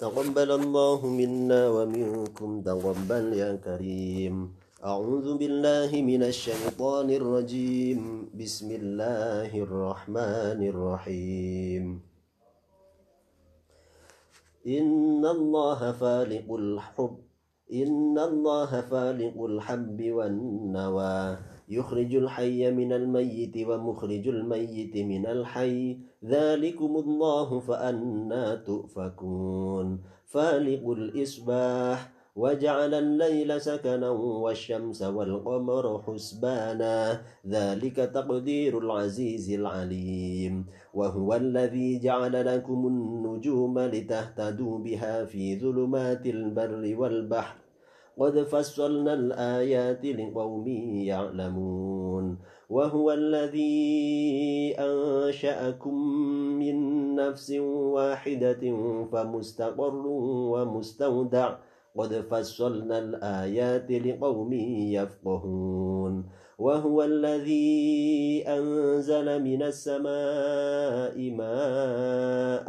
تقبل الله منا ومنكم تقبل يا كريم. أعوذ بالله من الشيطان الرجيم. بسم الله الرحمن الرحيم. إن الله فالق الحب إن الله فالق الحب والنوى. يخرج الحي من الميت ومخرج الميت من الحي. ذلكم الله فأنا تؤفكون. فالق الإصباح وجعل الليل سكنا والشمس والقمر حسبانا. ذلك تقدير العزيز العليم. وهو الذي جعل لكم النجوم لتهتدوا بها في ظلمات البر والبحر. قد فصلنا الآيات لقوم يعلمون وهو الذي أنشأكم من نفس واحدة فمستقر ومستودع قد فصلنا الآيات لقوم يفقهون وهو الذي أنزل من السماء ماء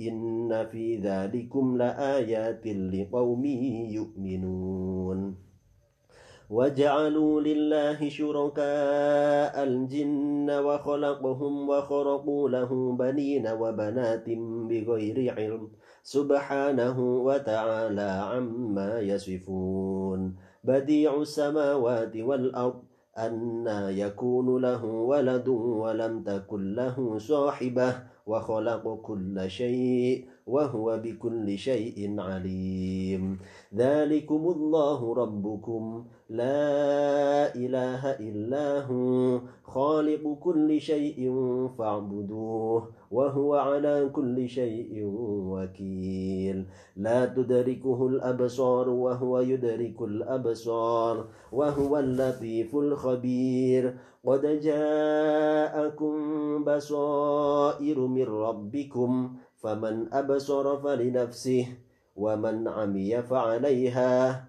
إن في ذلكم لآيات لقوم يؤمنون. وجعلوا لله شركاء الجن وخلقهم وخرقوا له بنين وبنات بغير علم. سبحانه وتعالى عما يصفون. بديع السماوات والأرض أنا يكون له ولد ولم تكن له صاحبة. وخلق كل شيء وهو بكل شيء عليم. ذلكم الله ربكم. لا إله إلا هو خالق كل شيء فاعبدوه وهو على كل شيء وكيل. لا تدركه الأبصار وهو يدرك الأبصار وهو اللطيف الخبير. قد جاءكم بصائر من ربكم فمن أبصر فلنفسه ومن عمي فعليها.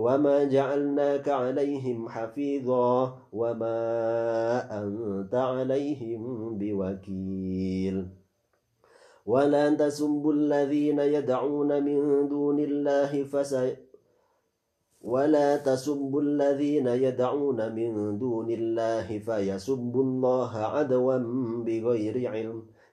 وما جعلناك عليهم حفيظا وما أنت عليهم بوكيل ولا تسبوا الذين يدعون من دون الله فسي ولا تسبوا الذين يدعون من دون الله فيسبوا الله عدوا بغير علم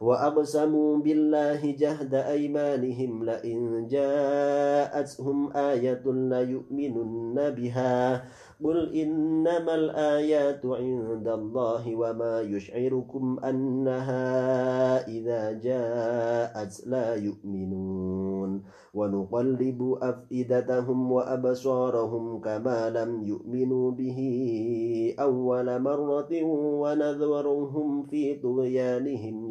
وأقسموا بالله جهد أيمانهم لئن جاءتهم آية ليؤمنن بها. قل إنما الآيات عند الله وما يشعركم أنها إذا جاءت لا يؤمنون. ونقلب أفئدتهم وأبصارهم كما لم يؤمنوا به أول مرة ونذرهم في طغيانهم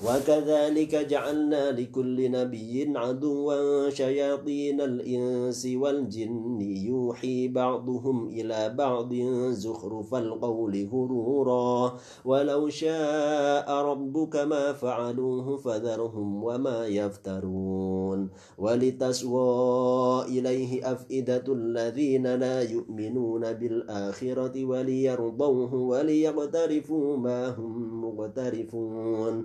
وكذلك جعلنا لكل نبي عدوا شياطين الإنس والجن. يوحي بعضهم إلى بعض زخرف القول غرورا. ولو شاء ربك ما فعلوه فذرهم وما يفترون. ولتسوى إليه أفئدة الذين لا يؤمنون بالآخرة وليرضوه وليقترفوا ما هم مقترفون.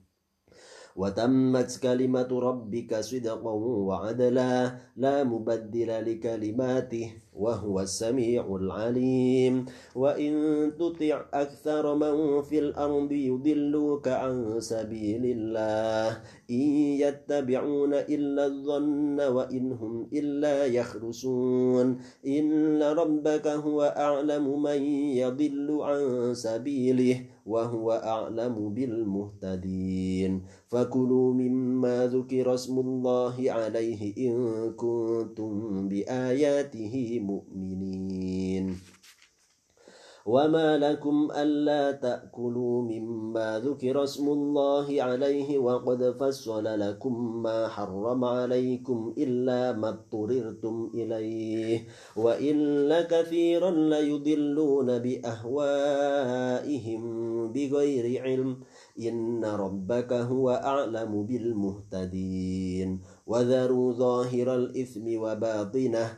وتمت كلمة ربك صدقا وعدلا لا مبدل لكلماته وهو السميع العليم. وإن تطع أكثر من في الأرض يضلوك عن سبيل الله. إن يتبعون إلا الظن وإن هم إلا يخرسون إن ربك هو أعلم من يضل عن سبيله وهو أعلم بالمهتدين. فكلوا مما ذكر اسم الله عليه إن كنتم بآياته مؤمنين. وما لكم ألا تأكلوا مما ذكر اسم الله عليه وقد فصل لكم ما حرم عليكم إلا ما اضطررتم إليه وإن كثيرا ليضلون بأهوائهم بغير علم إن ربك هو أعلم بالمهتدين وذروا ظاهر الإثم وباطنه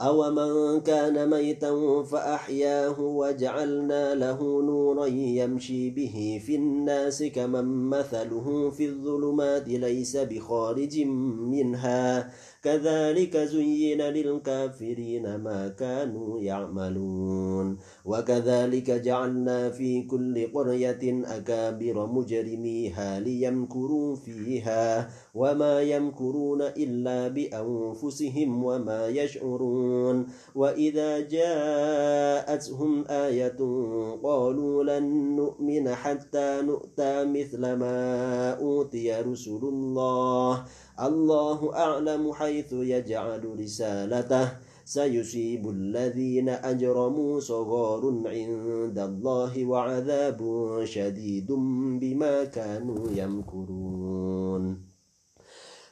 أو من كان ميتا فأحياه وجعلنا له نورا يمشي به في الناس كمن مثله في الظلمات ليس بخارج منها. كذلك زين للكافرين ما كانوا يعملون. وكذلك جعلنا في كل قرية أكابر مجرميها ليمكروا فيها وما يمكرون إلا بأنفسهم وما يشعرون. وإذا جاءتهم آية قالوا لن نؤمن حتى نؤتى مثل ما أوتي رسل الله. الله أعلم حيث يجعل رسالته. سيصيب الذين أجرموا صغار عند الله وعذاب شديد بما كانوا يمكرون.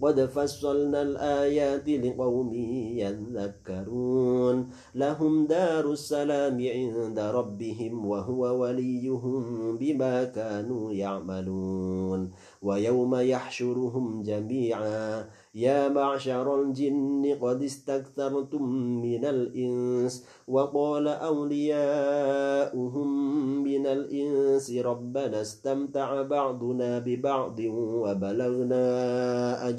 قد فصلنا الآيات لقوم يذكرون لهم دار السلام عند ربهم وهو وليهم بما كانوا يعملون ويوم يحشرهم جميعا يا معشر الجن قد استكثرتم من الإنس وقال أولياؤهم من الإنس ربنا استمتع بعضنا ببعض وبلغنا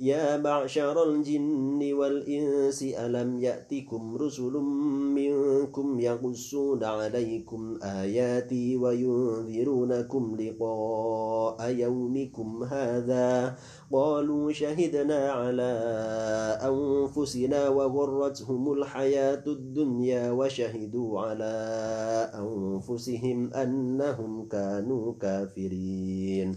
يا معشر الجن والإنس ألم يأتكم رسل منكم يقصون عليكم آياتي وينذرونكم لقاء يومكم هذا؟ قالوا شهدنا على أنفسنا وغرتهم الحياة الدنيا وشهدوا على أنفسهم أنهم كانوا كافرين.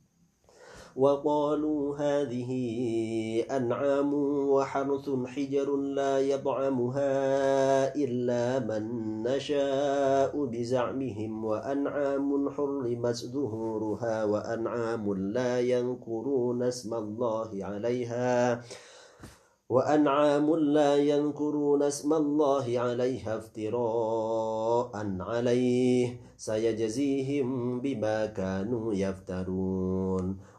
وقالوا هذه أنعام وحرث حجر لا يطعمها إلا من نشاء بزعمهم وأنعام حرمت ظهورها وأنعام لا ينكرون اسم الله عليها وأنعام لا يذكرون اسم الله عليها افتراء عليه سيجزيهم بما كانوا يفترون.